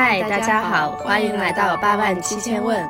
嗨，大家好，欢迎来到八万七千问。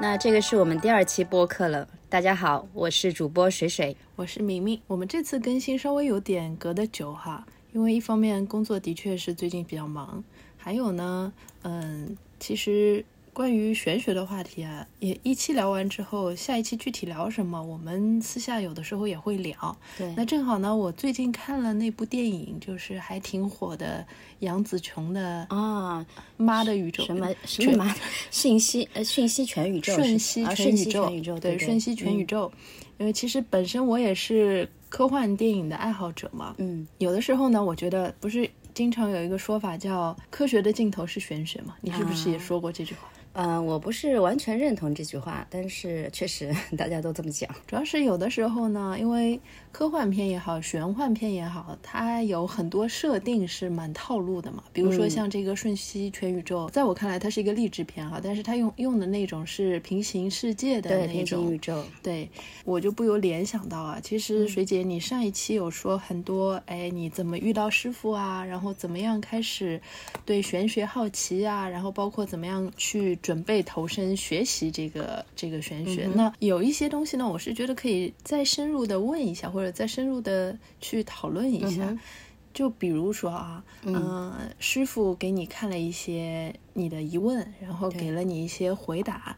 那这个是我们第二期播客了。大家好，我是主播水水，我是明明。我们这次更新稍微有点隔得久哈，因为一方面工作的确是最近比较忙，还有呢，嗯，其实。关于玄学的话题啊，也一期聊完之后，下一期具体聊什么，我们私下有的时候也会聊。对，那正好呢，我最近看了那部电影，就是还挺火的杨紫琼的啊，《妈的宇宙》什么什么信息呃讯息全宇宙瞬息全宇宙对瞬息全宇宙，因为其实本身我也是科幻电影的爱好者嘛，嗯，有的时候呢，我觉得不是经常有一个说法叫科学的尽头是玄学嘛，你是不是也说过这句话？嗯，我不是完全认同这句话，但是确实 大家都这么讲。主要是有的时候呢，因为科幻片也好，玄幻片也好，它有很多设定是蛮套路的嘛。比如说像这个《瞬息全宇宙》，在我看来它是一个励志片哈，但是它用用的那种是平行世界的那种宇宙。对，我就不由联想到啊，其实水姐，你上一期有说很多，哎，你怎么遇到师傅啊？然后怎么样开始对玄学好奇啊？然后包括怎么样去。准备投身学习这个这个玄学，那有一些东西呢，我是觉得可以再深入的问一下，或者再深入的去讨论一下。就比如说啊，嗯，师傅给你看了一些你的疑问，然后给了你一些回答。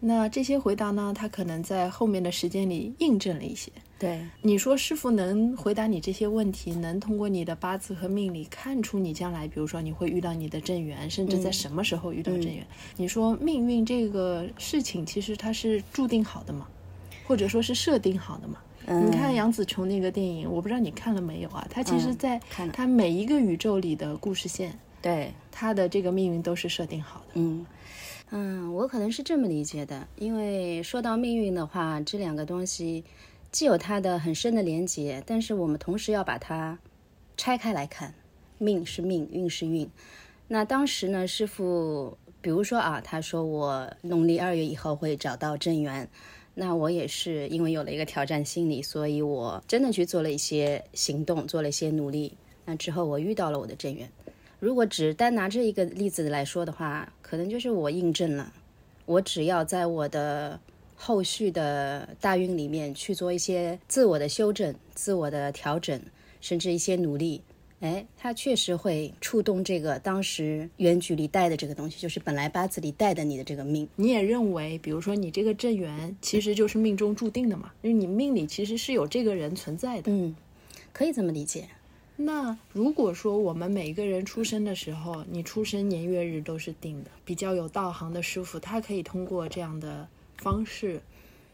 那这些回答呢？他可能在后面的时间里印证了一些。对，你说师傅能回答你这些问题，能通过你的八字和命理看出你将来，比如说你会遇到你的正缘，甚至在什么时候遇到正缘？你说命运这个事情，其实它是注定好的嘛，或者说是设定好的嘛？你看杨紫琼那个电影，我不知道你看了没有啊？它其实在它每一个宇宙里的故事线，对它的这个命运都是设定好的。嗯。嗯，我可能是这么理解的，因为说到命运的话，这两个东西既有它的很深的连结，但是我们同时要把它拆开来看，命是命，运是运。那当时呢，师傅，比如说啊，他说我农历二月以后会找到正缘，那我也是因为有了一个挑战心理，所以我真的去做了一些行动，做了一些努力。那之后我遇到了我的正缘。如果只单拿这一个例子来说的话，可能就是我印证了，我只要在我的后续的大运里面去做一些自我的修正、自我的调整，甚至一些努力，哎，它确实会触动这个当时原局里带的这个东西，就是本来八字里带的你的这个命。你也认为，比如说你这个正缘其实就是命中注定的嘛？因为你命里其实是有这个人存在的。嗯，可以这么理解。那如果说我们每一个人出生的时候，你出生年月日都是定的，比较有道行的师傅，他可以通过这样的方式，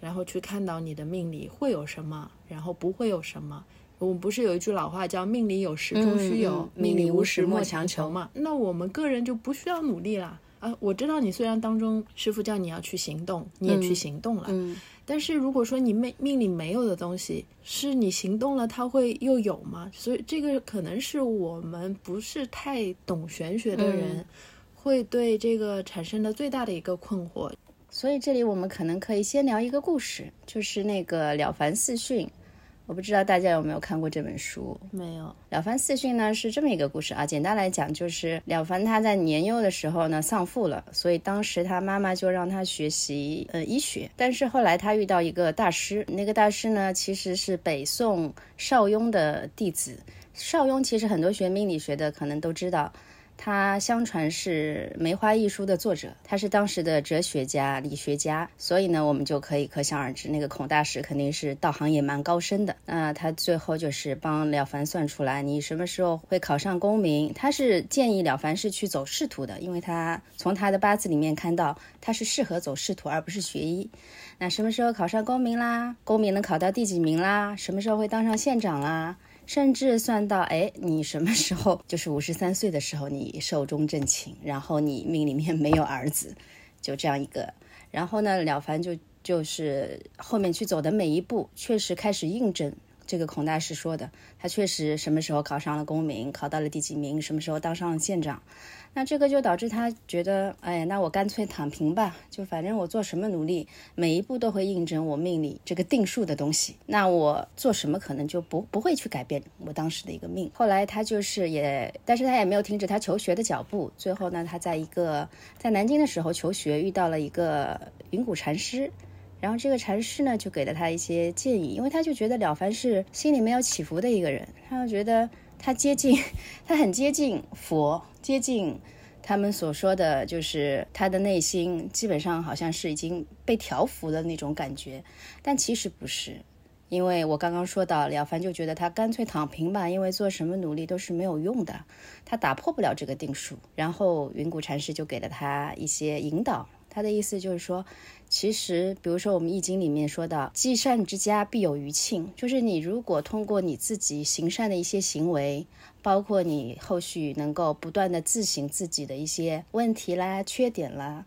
然后去看到你的命里会有什么，然后不会有什么。我们不是有一句老话叫“命里有时终须有，命里无时莫强求”嘛？那我们个人就不需要努力了啊！我知道你虽然当中师傅叫你要去行动，你也去行动了。但是如果说你命命里没有的东西，是你行动了，它会又有吗？所以这个可能是我们不是太懂玄学的人，会对这个产生的最大的一个困惑。所以这里我们可能可以先聊一个故事，就是那个《了凡四训》。我不知道大家有没有看过这本书？没有。《了凡四训》呢是这么一个故事啊，简单来讲就是了凡他在年幼的时候呢丧父了，所以当时他妈妈就让他学习呃医学。但是后来他遇到一个大师，那个大师呢其实是北宋邵雍的弟子。邵雍其实很多学命理学的可能都知道。他相传是《梅花易书》的作者，他是当时的哲学家、理学家，所以呢，我们就可以可想而知，那个孔大师肯定是道行也蛮高深的。那他最后就是帮了凡算出来，你什么时候会考上功名？他是建议了凡是去走仕途的，因为他从他的八字里面看到他是适合走仕途，而不是学医。那什么时候考上功名啦？功名能考到第几名啦？什么时候会当上县长啦？甚至算到，哎，你什么时候就是五十三岁的时候，你寿终正寝，然后你命里面没有儿子，就这样一个。然后呢，了凡就就是后面去走的每一步，确实开始印证这个孔大师说的，他确实什么时候考上了功名，考到了第几名，什么时候当上了县长。那这个就导致他觉得，哎，那我干脆躺平吧，就反正我做什么努力，每一步都会印证我命里这个定数的东西。那我做什么可能就不不会去改变我当时的一个命。后来他就是也，但是他也没有停止他求学的脚步。最后呢，他在一个在南京的时候求学，遇到了一个云谷禅师，然后这个禅师呢就给了他一些建议，因为他就觉得了凡是心里没有起伏的一个人，他就觉得。他接近，他很接近佛，接近他们所说的就是他的内心基本上好像是已经被调服的那种感觉，但其实不是，因为我刚刚说到了凡就觉得他干脆躺平吧，因为做什么努力都是没有用的，他打破不了这个定数。然后云谷禅师就给了他一些引导，他的意思就是说。其实，比如说我们《易经》里面说到“积善之家必有余庆”，就是你如果通过你自己行善的一些行为，包括你后续能够不断的自省自己的一些问题啦、缺点啦，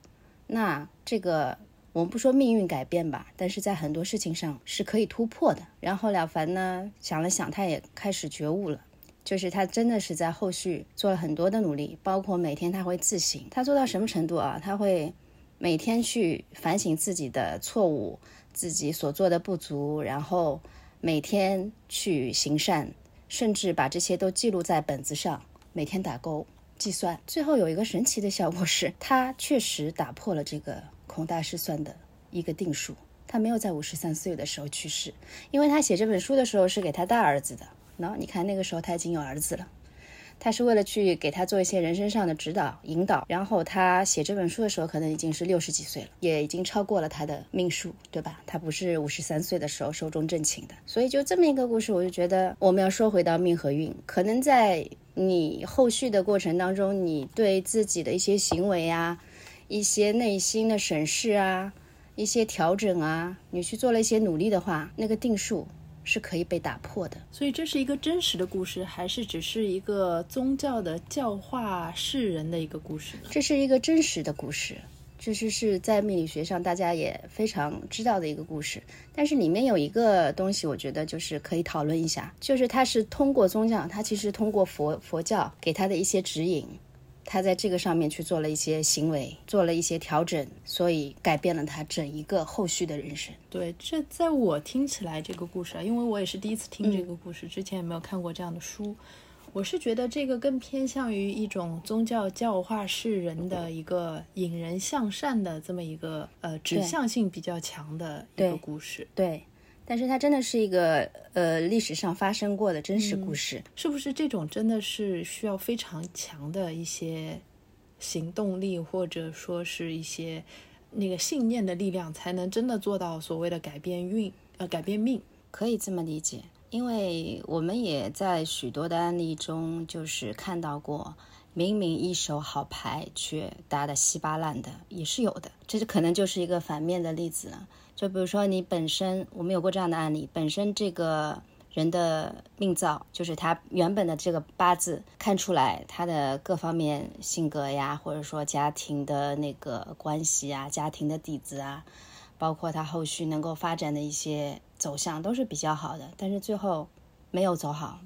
那这个我们不说命运改变吧，但是在很多事情上是可以突破的。然后了凡呢想了想，他也开始觉悟了，就是他真的是在后续做了很多的努力，包括每天他会自省，他做到什么程度啊？他会。每天去反省自己的错误，自己所做的不足，然后每天去行善，甚至把这些都记录在本子上，每天打勾计算。最后有一个神奇的效果是，他确实打破了这个孔大师算的一个定数。他没有在五十三岁的时候去世，因为他写这本书的时候是给他大儿子的。喏，你看那个时候他已经有儿子了。他是为了去给他做一些人生上的指导引导，然后他写这本书的时候可能已经是六十几岁了，也已经超过了他的命数，对吧？他不是五十三岁的时候寿终正寝的，所以就这么一个故事，我就觉得我们要说回到命和运，可能在你后续的过程当中，你对自己的一些行为啊、一些内心的审视啊、一些调整啊，你去做了一些努力的话，那个定数。是可以被打破的，所以这是一个真实的故事，还是只是一个宗教的教化世人的一个故事呢？这是一个真实的故事，这是是在命理学上大家也非常知道的一个故事。但是里面有一个东西，我觉得就是可以讨论一下，就是它是通过宗教，它其实通过佛佛教给他的一些指引。他在这个上面去做了一些行为，做了一些调整，所以改变了他整一个后续的人生。对，这在我听起来这个故事啊，因为我也是第一次听这个故事，之前也没有看过这样的书。我是觉得这个更偏向于一种宗教教化世人的一个引人向善的这么一个呃指向性比较强的一个故事。对。但是它真的是一个呃历史上发生过的真实故事，是不是？这种真的是需要非常强的一些行动力，或者说是一些那个信念的力量，才能真的做到所谓的改变运呃改变命，可以这么理解。因为我们也在许多的案例中，就是看到过明明一手好牌却打得稀巴烂的，也是有的。这就可能就是一个反面的例子了。就比如说你本身，我们有过这样的案例，本身这个人的命造，就是他原本的这个八字看出来他的各方面性格呀，或者说家庭的那个关系啊，家庭的底子啊，包括他后续能够发展的一些走向都是比较好的，但是最后没有走好。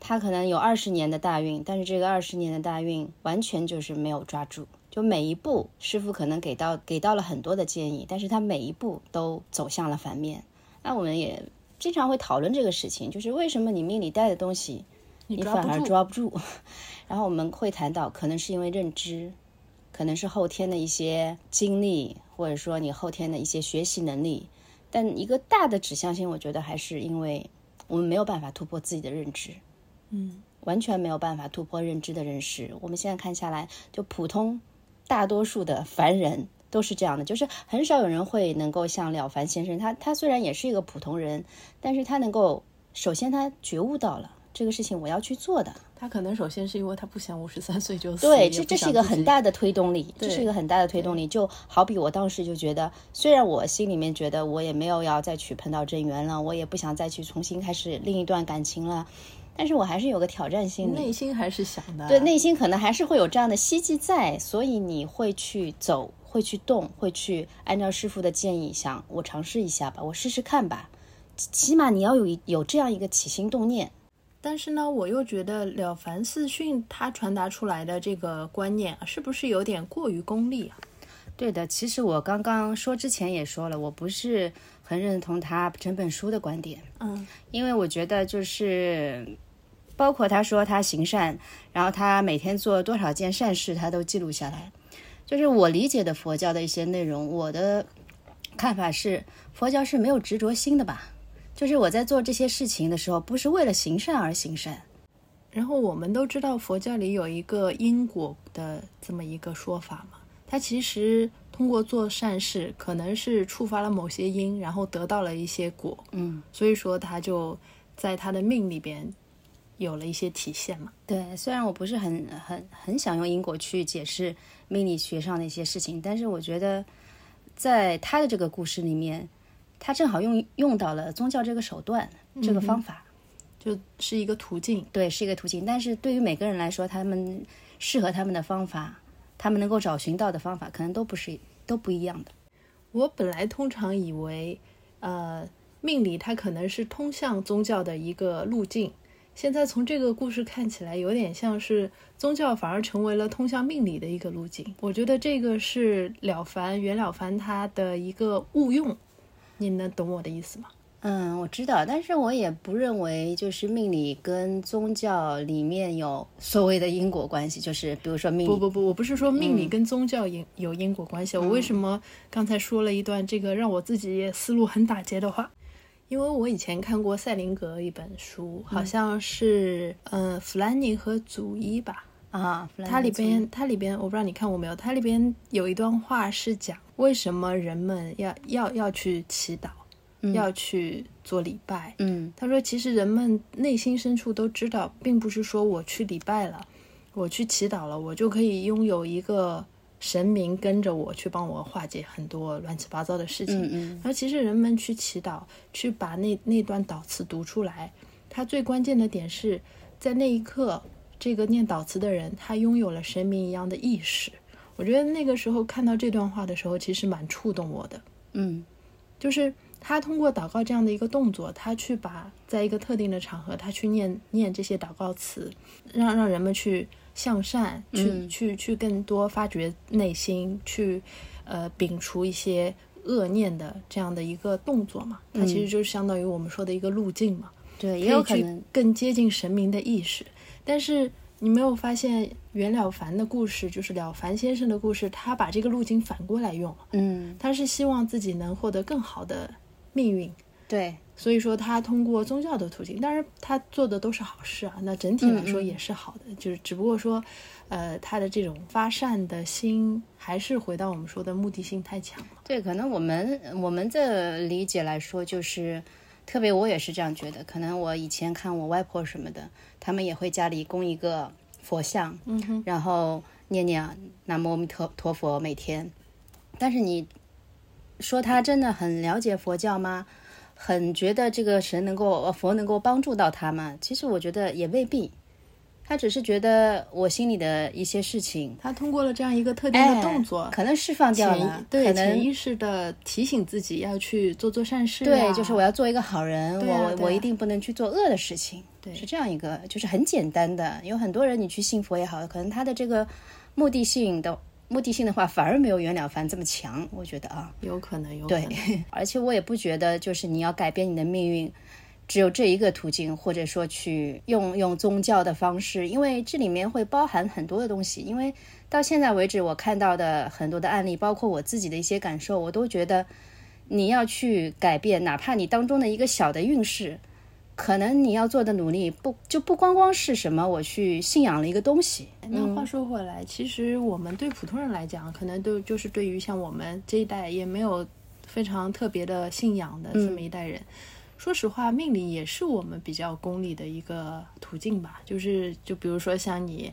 他可能有二十年的大运，但是这个二十年的大运完全就是没有抓住。就每一步，师傅可能给到给到了很多的建议，但是他每一步都走向了反面。那我们也经常会讨论这个事情，就是为什么你命里带的东西，你反而抓不住。然后我们会谈到，可能是因为认知，可能是后天的一些经历，或者说你后天的一些学习能力。但一个大的指向性，我觉得还是因为我们没有办法突破自己的认知，嗯，完全没有办法突破认知的认识。我们现在看下来，就普通。大多数的凡人都是这样的，就是很少有人会能够像了凡先生，他他虽然也是一个普通人，但是他能够首先他觉悟到了这个事情我要去做的。他可能首先是因为他不想五十三岁就死。对，这这是一个很大的推动力，这是一个很大的推动力。就好比我当时就觉得，虽然我心里面觉得我也没有要再去碰到真缘了，我也不想再去重新开始另一段感情了。但是我还是有个挑战心理，内心还是想的，对，内心可能还是会有这样的希冀在，所以你会去走，会去动，会去按照师傅的建议，想我尝试一下吧，我试试看吧，起码你要有有这样一个起心动念。但是呢，我又觉得《了凡四训》它传达出来的这个观念，是不是有点过于功利啊？对的，其实我刚刚说之前也说了，我不是很认同他整本书的观点。嗯，因为我觉得就是，包括他说他行善，然后他每天做多少件善事，他都记录下来。就是我理解的佛教的一些内容，我的看法是，佛教是没有执着心的吧？就是我在做这些事情的时候，不是为了行善而行善。然后我们都知道佛教里有一个因果的这么一个说法嘛，它其实通过做善事，可能是触发了某些因，然后得到了一些果，嗯，所以说他就在他的命里边有了一些体现嘛。对，虽然我不是很很很想用因果去解释命理学上的一些事情，但是我觉得在他的这个故事里面，他正好用用到了宗教这个手段、这个方法。就是一个途径，对，是一个途径。但是对于每个人来说，他们适合他们的方法，他们能够找寻到的方法，可能都不是都不一样的。我本来通常以为，呃，命理它可能是通向宗教的一个路径，现在从这个故事看起来，有点像是宗教反而成为了通向命理的一个路径。我觉得这个是了凡袁了凡他的一个误用，你能懂我的意思吗？嗯，我知道，但是我也不认为就是命理跟宗教里面有所谓的因果关系，就是比如说命理不不不，我不是说命理跟宗教因有因果关系。我为什么刚才说了一段这个让我自己也思路很打结的话？因为我以前看过赛林格一本书，好像是呃弗兰尼和祖伊吧，啊，它里边它里边我不知道你看过没有，它里边有一段话是讲为什么人们要要要去祈祷，要去做礼拜。嗯。他说，其实人们内心深处都知道，并不是说我去礼拜了，我去祈祷了，我就可以拥有一个神明跟着我去帮我化解很多乱七八糟的事情。嗯嗯而其实人们去祈祷，去把那那段祷词读出来，它最关键的点是在那一刻，这个念祷词的人他拥有了神明一样的意识。我觉得那个时候看到这段话的时候，其实蛮触动我的。嗯就是他通过祷告这样的一个动作，他去把在一个特定的场合，他去念念这些祷告词，让让人们去向善，去、嗯去去更多发掘内心，去呃摒除一些恶念的这样的一个动作嘛。它其实就是相当于我们说的一个路径嘛，对，也有可能更接近神明的意识。但是你没有发现袁了凡的故事，就是了凡先生的故事，他把这个路径反过来用了。嗯他是希望自己能获得更好的命运，对所以说他通过宗教的途径，当然他做的都是好事啊，那整体来说也是好的，就是只不过说，呃，他的这种发善的心，还是回到我们说的目的性太强了。对，可能我们我们的理解来说，就是特别我也是这样觉得。可能我以前看我外婆什么的，他们也会家里供一个佛像，嗯哼，然后念念南无阿弥陀陀佛每天。但是你说他真的很了解佛教吗？很觉得这个神能够呃佛能够帮助到他吗？其实我觉得也未必。他只是觉得我心里的一些事情，他通过了这样一个特定的动作，哎可能释放掉了，对可能潜意识的提醒自己要去做做善事、啊，对，就是我要做一个好人，对啊对啊我我一定不能去做恶的事情。对是这样一个，就是很简单的。有很多人你去信佛也好，可能他的这个目的性的目的性的话，反而没有袁了凡这么强。我觉得啊，有可能，有可对能，，而且我也不觉得就是你要改变你的命运。只有这一个途径，或者说去用用宗教的方式，因为这里面会包含很多的东西。因为到现在为止，我看到的很多的案例，包括我自己的一些感受，我都觉得你要去改变，哪怕你当中的一个小的运势，可能你要做的努力不就不光光是什么我去信仰了一个东西。那话说回来，其实我们对普通人来讲，可能都就是对于像我们这一代也没有非常特别的信仰的这么一代人，说实话，命理也是我们比较功利的一个途径吧。就是就比如说像你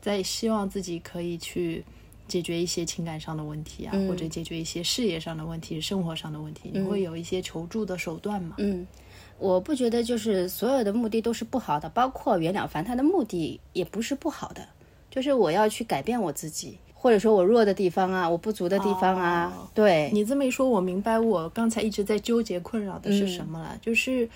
在希望自己可以去解决一些情感上的问题啊，或者解决一些事业上的问题、生活上的问题，你会有一些求助的手段嘛？嗯，我不觉得就是所有的目的都是不好的，包括袁了凡他的目的也不是不好的，就是我要去改变我自己，或者说我弱的地方啊，我不足的地方啊，哦对，你这么一说，我明白我刚才一直在纠结困扰的是什么了，就是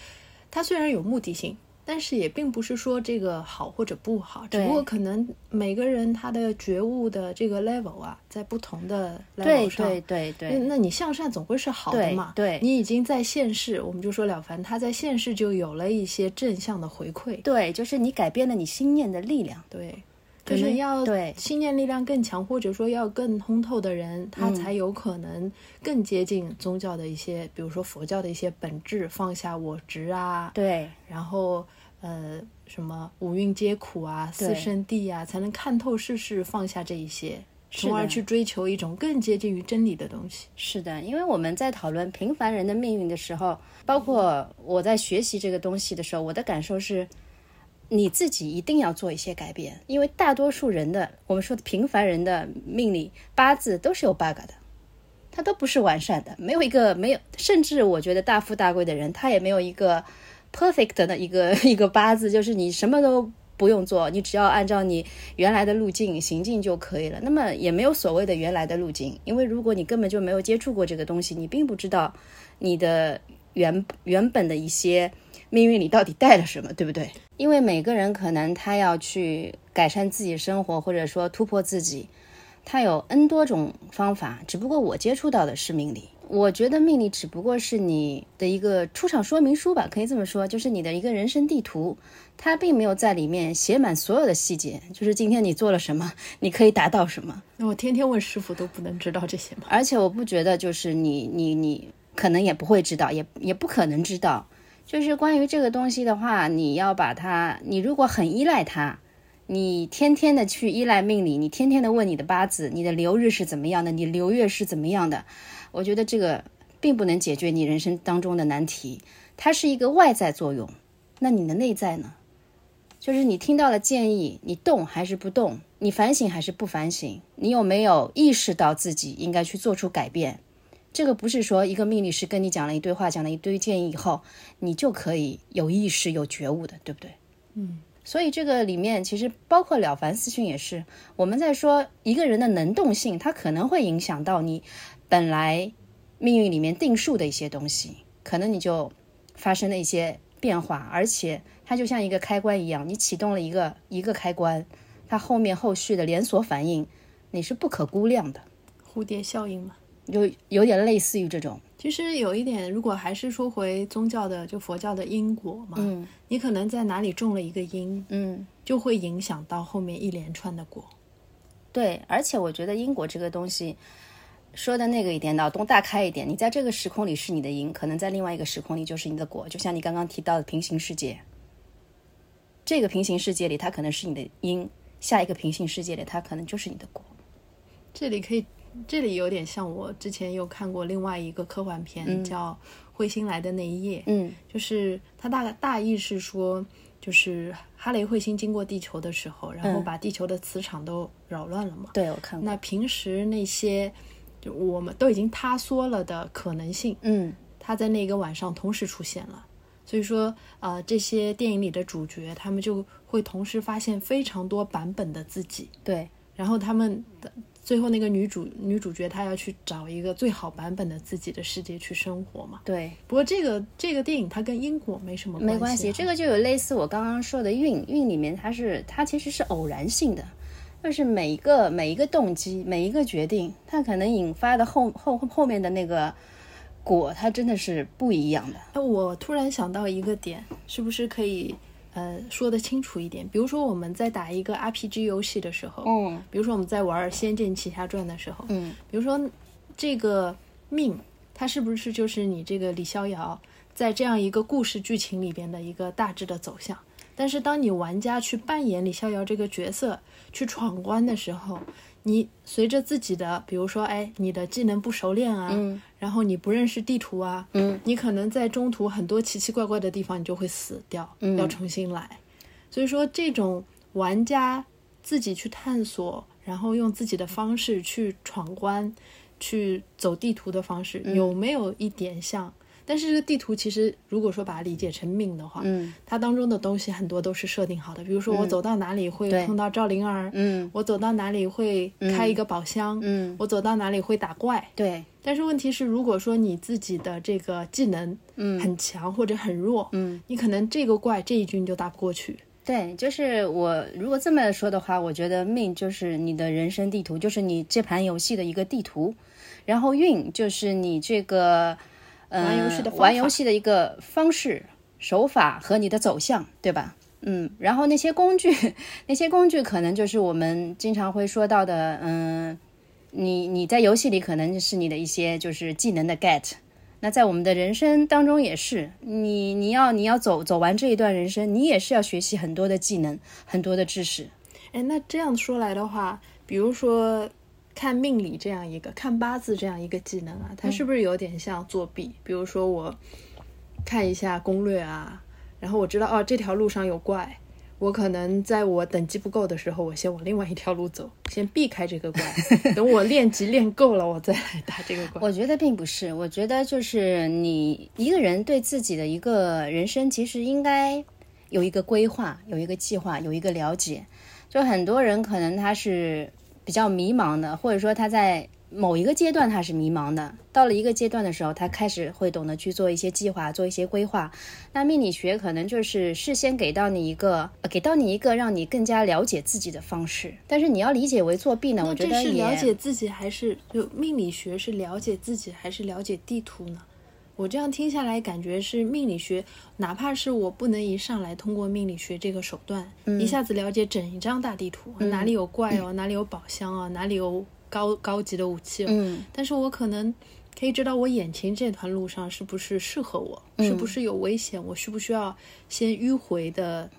他虽然有目的性。但是也并不是说这个好或者不好，只不过可能每个人他的觉悟的这个 level 啊，在不同的 level 上，对对对。对，那你向善总归是好的嘛？对对。你已经在现世，我们就说了凡他在现世就有了一些正向的回馈，对，就是你改变了你心念的力量，对，可能要对。信念力量更强，或者说要更通透的人，他才有可能更接近宗教的一些，比如说佛教的一些本质，放下我执啊，对。然后呃什么五蕴皆苦啊，四圣谛啊，才能看透世事，放下这一些，从而去追求一种更接近于真理的东西。是的，因为我们在讨论平凡人的命运的时候，包括我在学习这个东西的时候，我的感受是，你自己一定要做一些改变，因为大多数人的我们说的平凡人的命里八字都是有 bug 的，它都不是完善的，没有一个没有，甚至我觉得大富大贵的人，他也没有一个 perfect 的一个一个八字，就是你什么都。不用做，你只要按照你原来的路径行进就可以了。那么也没有所谓的原来的路径，因为如果你根本就没有接触过这个东西，你并不知道你的原原本的一些命运里到底带了什么，对不对？因为每个人可能他要去改善自己生活，或者说突破自己，他有 N 多种方法。只不过我接触到的是命理，我觉得命理只不过是你的一个出场说明书吧，可以这么说，就是你的一个人生地图。它并没有在里面写满所有的细节，就是今天你做了什么，你可以达到什么。那我天天问师傅都不能知道这些吗？而且我不觉得就是你你你可能也不会知道，也也不可能知道。就是关于这个东西的话，你要把它，你如果很依赖它，你天天的去依赖命理，你天天的问你的八字，你的流日是怎么样的，你流月是怎么样的，我觉得这个并不能解决你人生当中的难题，它是一个外在作用。那你的内在呢？就是你听到了建议，你动还是不动？你反省还是不反省？你有没有意识到自己应该去做出改变？这个不是说一个命理师跟你讲了一堆话，讲了一堆建议以后，你就可以有意识、有觉悟的，对不对？嗯，所以这个里面其实包括了凡四训也是，我们在说一个人的能动性，它可能会影响到你本来命运里面定数的一些东西，可能你就发生了一些变化，而且它就像一个开关一样，你启动了一个一个开关，它后面后续的连锁反应你是不可估量的，蝴蝶效应嘛。就有点类似于这种，其实有一点，如果还是说回宗教的，就佛教的因果嘛，嗯你可能在哪里种了一个因，嗯，就会影响到后面一连串的果。对，而且我觉得因果这个东西。说的那个一点，脑洞大开一点。你在这个时空里是你的因，可能在另外一个时空里就是你的果。就像你刚刚提到的平行世界，这个平行世界里它可能是你的因，下一个平行世界里它可能就是你的果。这里可以，这里有点像我之前有看过另外一个科幻片，叫《彗星来的那一夜》。嗯就是它大大意是说，就是哈雷彗星经过地球的时候，然后把地球的磁场都扰乱了嘛。对，我看过。那平时那些就我们都已经塌缩了的可能性，嗯它在那个晚上同时出现了。所以说，呃，这些电影里的主角，他们就会同时发现非常多版本的自己，对，然后他们的最后那个女主女主角，她要去找一个最好版本的自己的世界去生活嘛。对，不过这个这个电影它跟因果没什么关系、啊，没关系。这个就有类似我刚刚说的运运里面，它是它其实是偶然性的，就是每一个每一个动机，每一个决定，它可能引发的后后后面的那个果，它真的是不一样的。哎，我突然想到一个点，是不是可以呃说得清楚一点？比如说我们在打一个 RPG 游戏的时候，嗯比如说我们在玩《仙剑奇侠传》的时候，嗯，比如说这个命，它是不是就是你这个李逍遥在这样一个故事剧情里边的一个大致的走向？但是当你玩家去扮演李逍遥这个角色去闯关的时候，你随着自己的，比如说，哎，你的技能不熟练啊，嗯然后你不认识地图啊，嗯，你可能在中途很多奇奇怪怪的地方，你就会死掉，嗯。要重新来。所以说，这种玩家自己去探索，然后用自己的方式去闯关、去走地图的方式，有没有一点像但是这个地图其实如果说把它理解成命的话，嗯。它当中的东西很多都是设定好的，比如说我走到哪里会碰到赵灵儿，嗯。我走到哪里会开一个宝箱，嗯，我走到哪里会打怪。对，但是问题是，如果说你自己的这个技能嗯。很强或者很弱，嗯，你可能这个怪这一局你就打不过去。对，就是我如果这么说的话，我觉得命就是你的人生地图，就是你这盘游戏的一个地图，然后运就是你这个呃玩游戏的玩游戏的一个方式、手法和你的走向，对吧？嗯，然后那些工具，那些工具可能就是我们经常会说到的，嗯，你你在游戏里可能是你的一些就是技能的 get，那在我们的人生当中也是，你你要你要走走完这一段人生，你也是要学习很多的技能，很多的知识。哎，那这样说来的话，比如说看命理这样一个，看八字这样一个技能啊，它是不是有点像作弊？比如说我看一下攻略啊，然后我知道哦这条路上有怪，我可能在我等级不够的时候，我先往另外一条路走，先避开这个怪，等我练级练够了，我再来打这个怪。我觉得并不是，我觉得就是你一个人对自己的一个人生，其实应该有一个规划，有一个计划，有一个了解。就很多人可能他是比较迷茫的，或者说他在某一个阶段他是迷茫的，到了一个阶段的时候，他开始会懂得去做一些计划，做一些规划。那命理学可能就是事先给到你一个，呃给到你一个让你更加了解自己的方式。但是你要理解为作弊呢，我觉得也了解自己还是就命理学是了解自己还是了解地图呢？我这样听下来，感觉是命理学，哪怕是我不能一上来通过命理学这个手段，嗯。一下子了解整一张大地图，哪里有怪哦，哪里有宝箱哦，哪里有高高级的武器哦，嗯。但是我可能可以知道我眼前这团路上是不是适合我，嗯是不是有危险，我需不需要先迂回的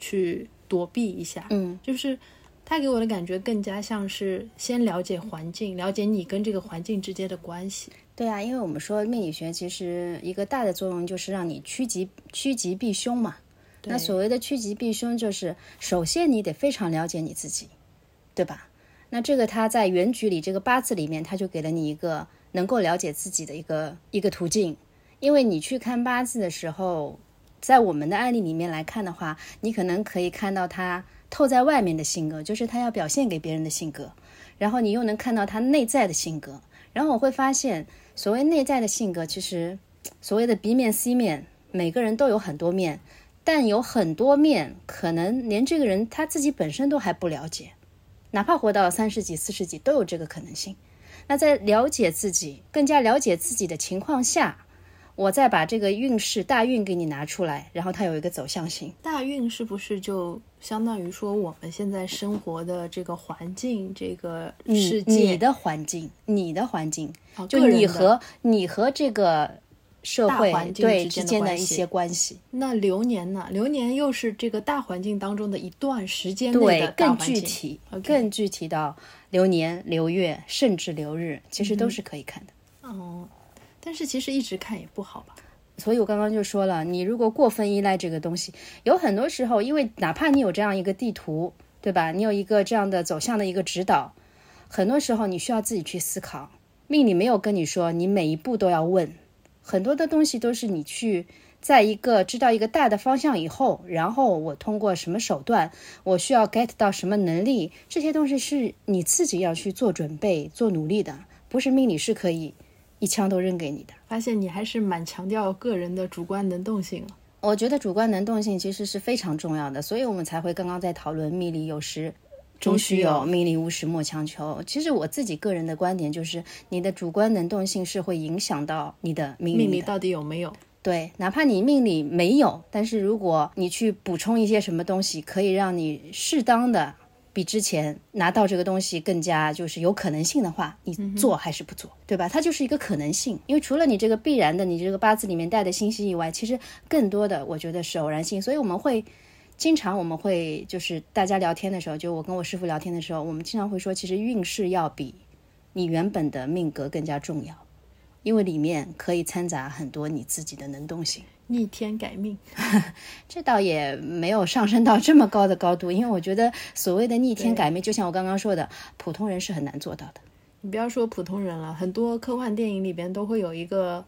去躲避一下，嗯。就是他给我的感觉更加像是先了解环境，了解你跟这个环境之间的关系。对啊，因为我们说命理学其实一个大的作用就是让你趋吉趋吉避凶嘛。那所谓的趋吉避凶，就是首先你得非常了解你自己，对吧？那这个他在原局里这个八字里面，他就给了你一个能够了解自己的一个一个途径。因为你去看八字的时候，在我们的案例里面来看的话，你可能可以看到他透在外面的性格，就是他要表现给别人的性格，然后你又能看到他内在的性格。然后我会发现，所谓内在的性格，其实所谓的 B 面、C 面，每个人都有很多面，但有很多面，可能连这个人他自己本身都还不了解，哪怕活到三十几、四十几，都有这个可能性。那在了解自己、更加了解自己的情况下，我再把这个运势大运给你拿出来，然后它有一个走向性。大运是不是就相当于说我们现在生活的这个环境、这个世界？你的环境，你的环境，就你和你和这个社会环境对之之间的一些关系。那流年呢？流年又是这个大环境当中的一段时间内对的，大更环境具体更具体到流年、流月，甚至流日，其实都是可以看的。哦，但是其实一直看也不好吧？所以我刚刚就说了，你如果过分依赖这个东西，有很多时候，因为哪怕你有这样一个地图，对吧？你有一个这样的走向的一个指导，很多时候你需要自己去思考。命里没有跟你说你每一步都要问，很多的东西都是你去在一个知道一个大的方向以后，然后我通过什么手段，我需要 get 到什么能力，这些东西是你自己要去做准备、做努力的，不是命里是可以一枪都扔给你的。发现你还是蛮强调个人的主观能动性了。我觉得主观能动性其实是非常重要的，所以我们才会刚刚在讨论命里有时终须有，命里无时莫强求。其实我自己个人的观点就是，你的主观能动性是会影响到你的命。命里到底有没有？对，哪怕你命里没有，但是如果你去补充一些什么东西，可以让你适当的比之前拿到这个东西更加就是有可能性的话，你做还是不做，对吧？它就是一个可能性，因为除了你这个必然的，你这个八字里面带的信息以外，其实更多的我觉得是偶然性，所以我们会。经常我们会就是大家聊天的时候，就我跟我师傅聊天的时候，我们经常会说，其实运势要比你原本的命格更加重要，因为里面可以掺杂很多你自己的能动性。逆天改命，这倒也没有上升到这么高的高度，因为我觉得所谓的逆天改命，就像我刚刚说的，普通人是很难做到的。你不要说普通人了，很多科幻电影里边都会有一个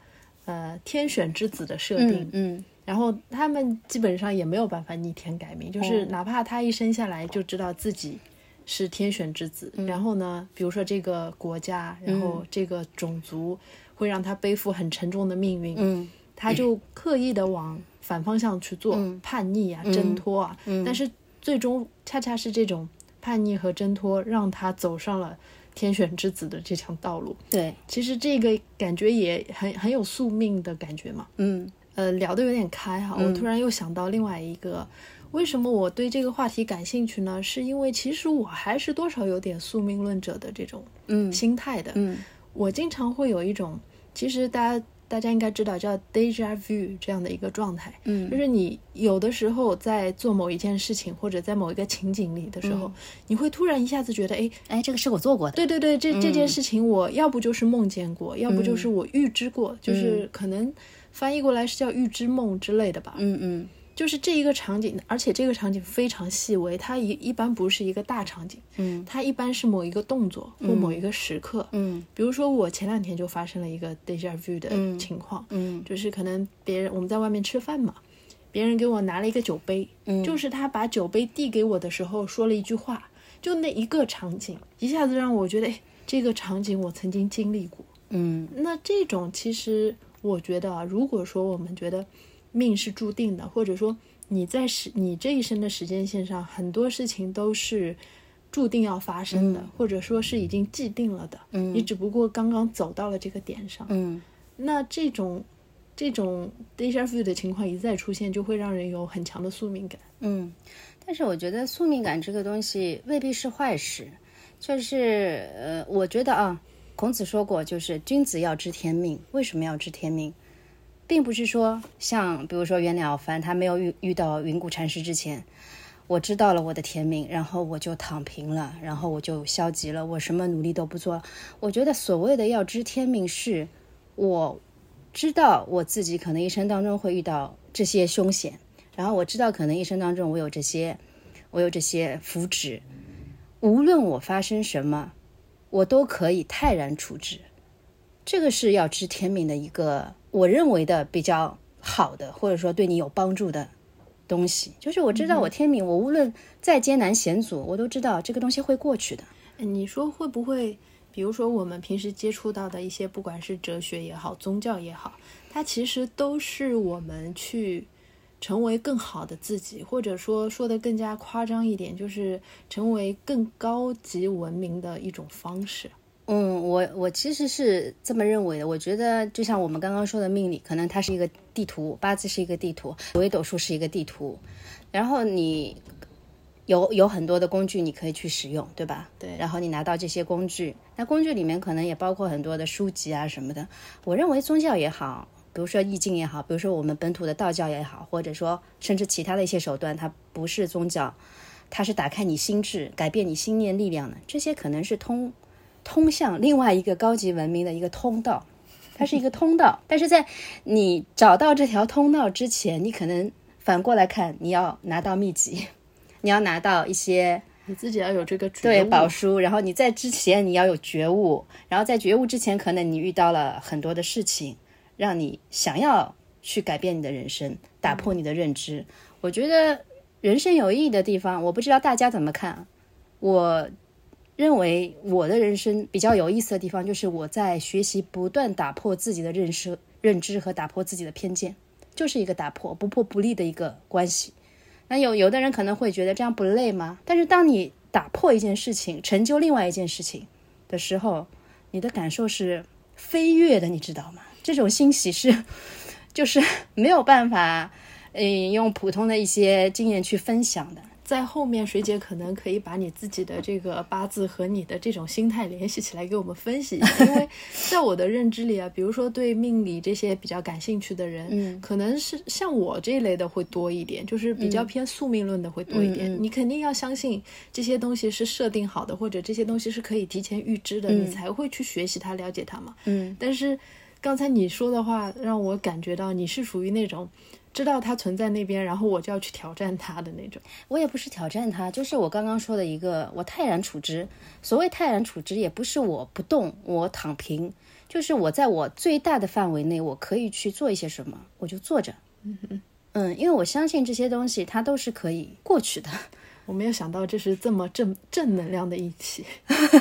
呃天选之子的设定，嗯然后他们基本上也没有办法逆天改命，就是哦。哪怕他一生下来就知道自己是天选之子，嗯。然后呢，比如说这个国家，然后这个种族会让他背负很沉重的命运，嗯他就刻意的往反方向去做，叛逆啊、挣脱啊，但是最终恰恰是这种叛逆和挣脱，让他走上了天选之子的这条道路。对，其实这个感觉也很很有宿命的感觉嘛。嗯呃，聊得有点开哈，我突然又想到另外一个，为什么我对这个话题感兴趣呢？是因为其实我还是多少有点宿命论者的这种嗯心态的。嗯我经常会有一种，其实大家大家应该知道叫 deja vu 这样的一个状态，嗯。就是你有的时候在做某一件事情或者在某一个情景里的时候，你会突然一下子觉得，哎，哎，这个是我做过的，对对对，这这件事情我要不就是梦见过，要不就是我预知过，嗯就是可能翻译过来是叫预知梦之类的吧。嗯嗯就是这一个场景，而且这个场景非常细微，它一一般不是一个大场景，嗯它一般是某一个动作或某一个时刻。嗯比如说，我前两天就发生了一个 deja vu 的嗯情况，嗯就是可能别人我们在外面吃饭嘛，别人给我拿了一个酒杯，嗯就是他把酒杯递给我的时候说了一句话，就那一个场景，一下子让我觉得，哎，这个场景我曾经经历过。嗯那这种其实我觉得啊，如果说我们觉得命是注定的，或者说你在时你这一生的时间线上，很多事情都是注定要发生的，或者说是已经既定了的，嗯你只不过刚刚走到了这个点上。嗯那这种这种 deja vu 的情况一再出现，就会让人有很强的宿命感。嗯，但是我觉得宿命感这个东西未必是坏事，就是呃，我觉得啊，孔子说过，就是君子要知天命。为什么要知天命？并不是说像比如说袁了凡，他没有遇遇到云谷禅师之前，我知道了我的天命，然后我就躺平了，然后我就消极了，我什么努力都不做。我觉得所谓的要知天命是，我知道我自己可能一生当中会遇到这些凶险，然后我知道可能一生当中我有这些，我有这些福祉，无论我发生什么，我都可以泰然处之。这个是要知天命的一个，我认为的比较好的，或者说对你有帮助的东西。就是我知道我天命，我无论再艰难险阻，我都知道这个东西会过去的。哎你说会不会，比如说我们平时接触到的一些，不管是哲学也好，宗教也好，它其实都是我们去成为更好的自己，或者说说的更加夸张一点，就是成为更高级文明的一种方式。嗯，我我其实是这么认为的。我觉得就像我们刚刚说的命理，可能它是一个地图，八字是一个地图，紫微斗数是一个地图，然后你有有很多的工具你可以去使用，对吧？对然后你拿到这些工具，那工具里面可能也包括很多的书籍啊什么的。我认为宗教也好，比如说易经也好，比如说我们本土的道教也好，或者说甚至其他的一些手段，它不是宗教，它是打开你心智、改变你心念力量的。这些可能是通通向另外一个高级文明的一个通道，它是一个通道。但是在你找到这条通道之前，你可能反过来看，你要拿到秘籍，你要拿到一些你自己要有这个觉对悟宝书，然后你在之前你要有觉悟，然后在觉悟之前，可能你遇到了很多的事情，让你想要去改变你的人生，打破你的认知。我觉得人生有意义的地方，我不知道大家怎么看。我认为我的人生比较有意思的地方，就是我在学习不断打破自己的认识、认知和打破自己的偏见，就是一个打破不破不立的一个关系。那有有的人可能会觉得这样不累吗？但是当你打破一件事情，成就另外一件事情的时候，你的感受是飞跃的，你知道吗？这种欣喜是，就是没有办法，嗯，用普通的一些经验去分享的。在后面，水姐可能可以把你自己的这个八字和你的这种心态联系起来，给我们分析一下。因为在我的认知里啊，比如说对命理这些比较感兴趣的人，嗯可能是像我这一类的会多一点，就是比较偏宿命论的会多一点。你肯定要相信这些东西是设定好的，或者这些东西是可以提前预知的，你才会去学习它、了解它嘛。嗯但是刚才你说的话让我感觉到你是属于那种知道它存在那边，然后我就要去挑战它的那种。我也不是挑战它，就是我刚刚说的一个，我泰然处之。所谓泰然处之，也不是我不动，我躺平，就就是我在我最大的范围内，我可以去做一些什么，我就坐着。嗯，因为我相信这些东西它都是可以过去的。我没有想到这是这么正正能量的一期，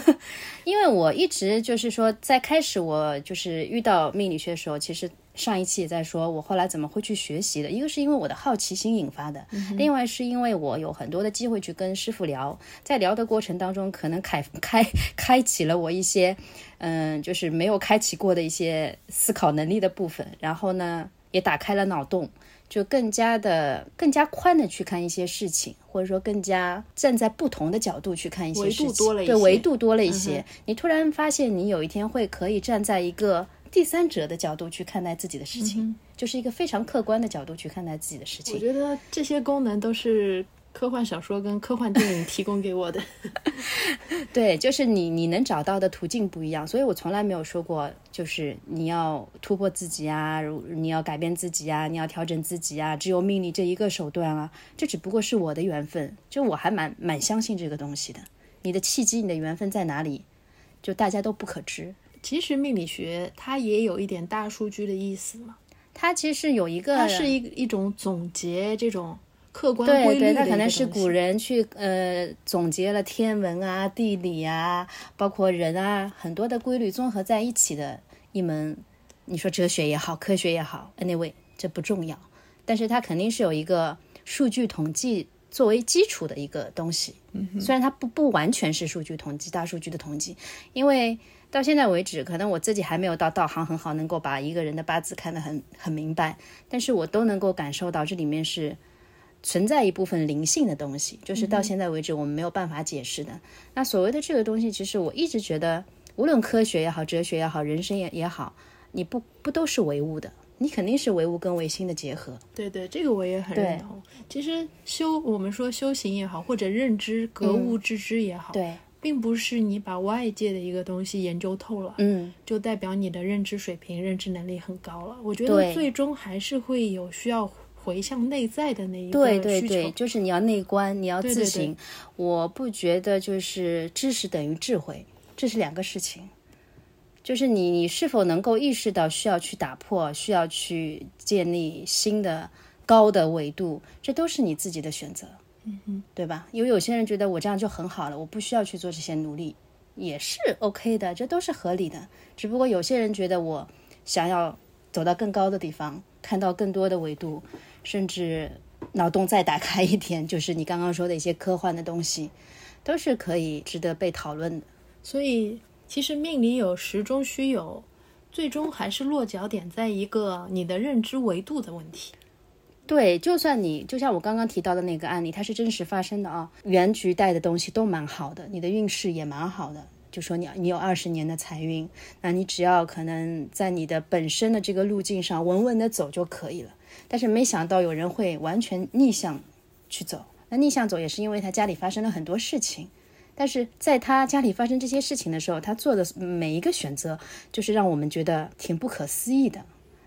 因为我一直就是说，在开始我就是遇到命理学的时候，其实上一期也在说，我后来怎么会去学习的。一个是因为我的好奇心引发的，另外是因为我有很多的机会去跟师傅聊，在聊的过程当中，可能开开开启了我一些，嗯，就是没有开启过的一些思考能力的部分，然后呢，也打开了脑洞。就更加的、更加宽的去看一些事情，或者说更加站在不同的角度去看一些事情，对维度多了一些。你突然发现，你有一天会可以站在一个第三者的角度去看待自己的事情，就是一个非常客观的角度去看待自己的事情。我觉得这些功能都是。科幻小说跟科幻电影提供给我的，对，就是你你能找到的途径不一样，所以我从来没有说过，就是你要突破自己啊，你要改变自己啊，你要调整自己啊，只有命理这一个手段啊，这只不过是我的缘分，就我还蛮蛮相信这个东西的。你的契机，你的缘分在哪里？就大家都不可知。其实命理学它也有一点大数据的意思嘛，它其实有一个，它是一一种总结这种。客观对对，它可能是古人去呃总结了天文啊、地理啊，包括人啊很多的规律综合在一起的一门，你说哲学也好，科学也好，anyway 这不重要，但是它肯定是有一个数据统计作为基础的一个东西。嗯，虽然它不不完全是数据统计、大数据的统计，因为到现在为止，可能我自己还没有到道行很好，能够把一个人的八字看得很很明白，但是我都能够感受到这里面是。存在一部分灵性的东西，就是到现在为止我们没有办法解释的。那所谓的这个东西，其实我一直觉得，无论科学也好，哲学也好，人生也也好，你不不都是唯物的？你肯定是唯物跟唯心的结合。对对，这个我也很认同。其实修我们说修行也好，或者认知格物致知也好，对，并不是你把外界的一个东西研究透了，嗯，就代表你的认知水平、认知能力很高了。我觉得最终还是会有需要。回向内在的那一个对对对，就是你要内观，你要自省。我不觉得就是知识等于智慧，这是两个事情。就是你你是否能够意识到需要去打破，需要去建立新的高的维度，这都是你自己的选择，嗯，对吧？因为有些人觉得我这样就很好了，我不需要去做这些努力，也是 OK 的，这都是合理的。只不过有些人觉得我想要走到更高的地方，看到更多的维度。甚至脑洞再打开一点，就是你刚刚说的一些科幻的东西，都是可以值得被讨论的。所以，其实命里有时终须有，最终还是落脚点在一个你的认知维度的问题。对，就算你就像我刚刚提到的那个案例，它是真实发生的啊，原局带的东西都蛮好的，你的运势也蛮好的。就说你你有二十年的财运，那你只要可能在你的本身的这个路径上稳稳的走就可以了。但是没想到有人会完全逆向去走，那逆向走也是因为他家里发生了很多事情，但是在他家里发生这些事情的时候，他做的每一个选择，就是让我们觉得挺不可思议的。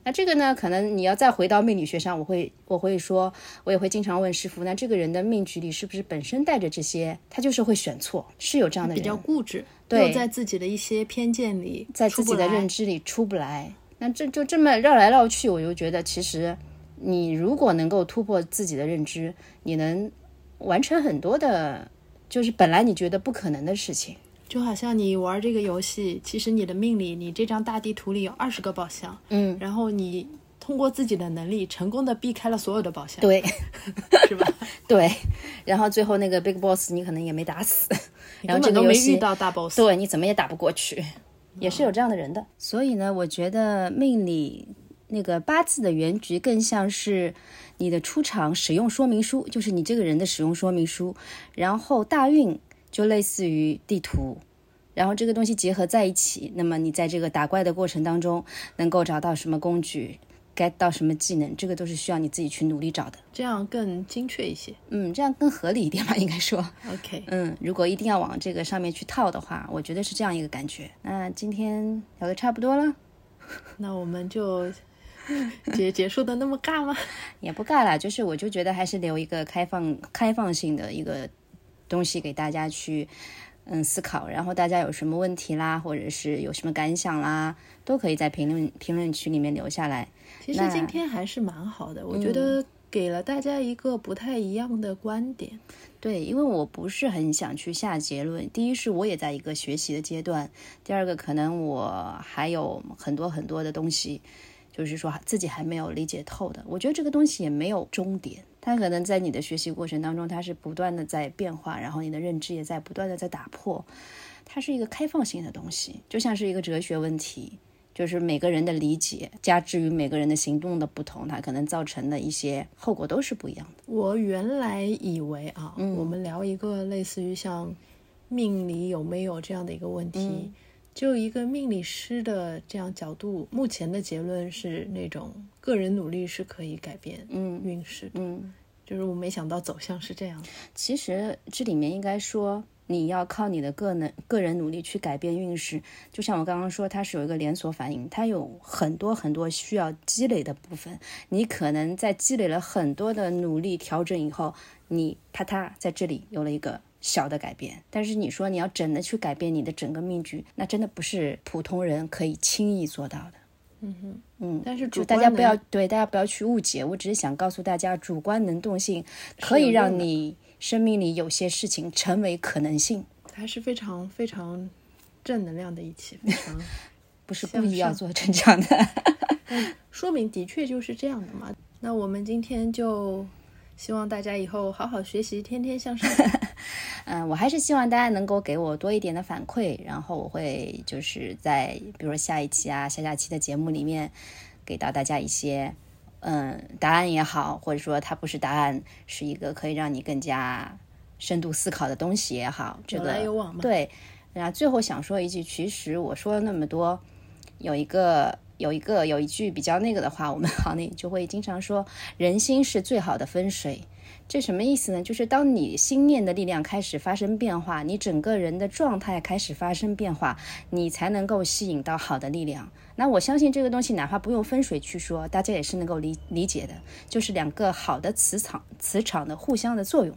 那这个呢，可能你要再回到命理学上，我会我会说，我也会经常问师傅，那这个人的命局里是不是本身带着这些，他就是会选错，是有这样的人，比较固执，对，在自己的一些偏见里，在自己的认知里出不来。那这就这么绕来绕去，我就觉得其实。你如果能够突破自己的认知，你能完成很多的，就是本来你觉得不可能的事情。就好像你玩这个游戏，其实你的命里，你这张大地图里有二十个宝箱，嗯，然后你通过自己的能力，成功的避开了所有的宝箱，对，是吧？对，然后最后那个 big boss 你可能也没打死，然后这个没遇到大 boss，对，你怎么也打不过去，也是有这样的人的。所以呢，我觉得命里。那个八字的原局更像是你的出场使用说明书，就是你这个人的使用说明书。然后大运就类似于地图，然后这个东西结合在一起，那么你在这个打怪的过程当中能够找到什么工具，get 到什么技能，这个都是需要你自己去努力找的。这样更精确一些，嗯，这样更合理一点吧，应该说。OK，嗯，如果一定要往这个上面去套的话，我觉得是这样一个感觉。那今天聊的差不多了，那我们就。结结束的那么尬吗？也不尬啦，就是我就觉得还是留一个开放、开放性的一个东西给大家去，嗯思考。然后大家有什么问题啦，或者是有什么感想啦，都可以在评论评论区里面留下来。其实今天还是蛮好的，我觉得给了大家一个不太一样的观点。对，因为我不是很想去下结论。第一是我也在一个学习的阶段，第二个可能我还有很多很多的东西，就是说自己还没有理解透的。我觉得这个东西也没有终点，它可能在你的学习过程当中，它是不断的在变化，然后你的认知也在不断的在打破。它是一个开放性的东西，就像是一个哲学问题。就是每个人的理解，加之于每个人的行动的不同，它可能造成的一些后果都是不一样的。我原来以为啊，我们聊一个类似于像命理有没有这样的一个问题，就一个命理师的这样角度，目前的结论是那种个人努力是可以改变嗯运势，嗯，就是我没想到走向是这样。其实这里面应该说。你要靠你的个能个人努力去改变运势，就像我刚刚说，它是有一个连锁反应，它有很多很多需要积累的部分。你可能在积累了很多的努力调整以后，你啪嗒在这里有了一个小的改变。但是你说你要真的去改变你的整个命局，那真的不是普通人可以轻易做到的。嗯哼，嗯，但是就大家不要对大家不要去误解，我只是想告诉大家，主观能动性可以让你。生命里有些事情成为可能性，还是非常非常正能量的一期，非常 不是故意要做成这样的，说明的确就是这样的嘛。那我们今天就希望大家以后好好学习，天天向上。嗯，我还是希望大家能够给我多一点的反馈，然后我会就是在比如说下一期啊、下下期的节目里面给到大家一些。嗯，答案也好，或者说它不是答案，是一个可以让你更加深度思考的东西也好。这个对，然后最后想说一句，其实我说了那么多，有一个有一个有一句比较那个的话，我们行内就会经常说，人心是最好的风水。这什么意思呢？就是当你心念的力量开始发生变化，你整个人的状态开始发生变化，你才能够吸引到好的力量。那我相信这个东西，哪怕不用分水去说，大家也是能够理理解的，就是两个好的磁场磁场的互相的作用。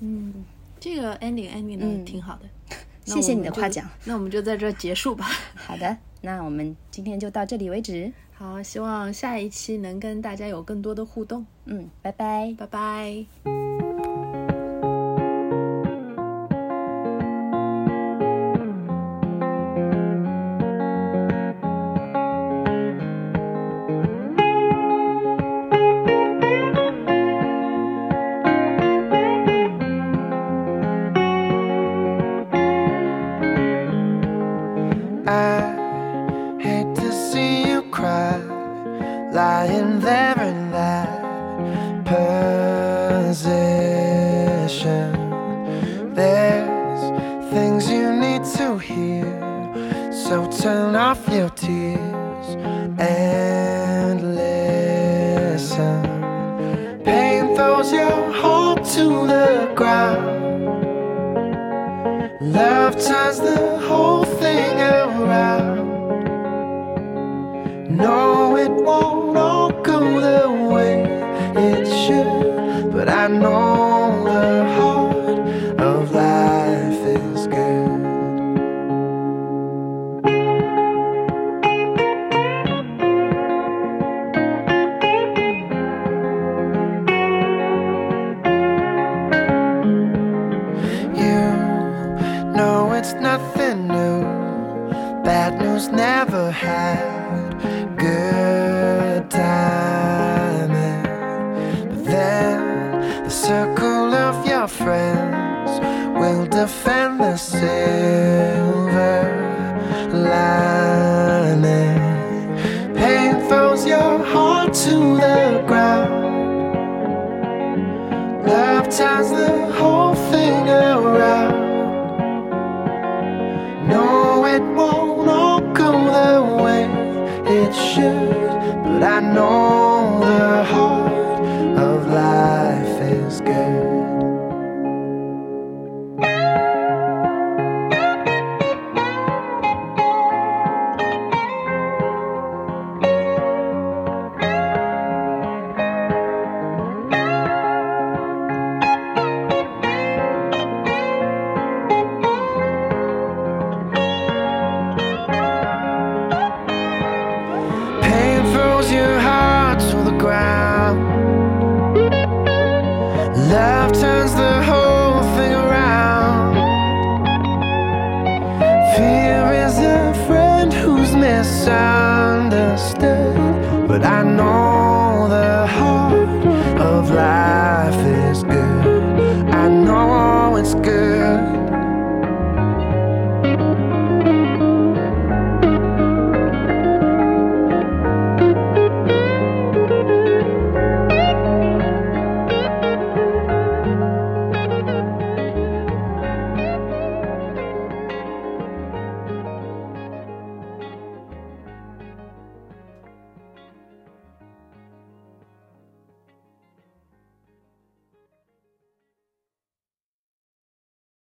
嗯，这个 ending ending 的挺好的，谢谢你的夸奖。那我们就在这结束吧。好的，那我们今天就到这里为止。好，希望下一期能跟大家有更多的互动。嗯，拜拜，拜拜。Love turns the whole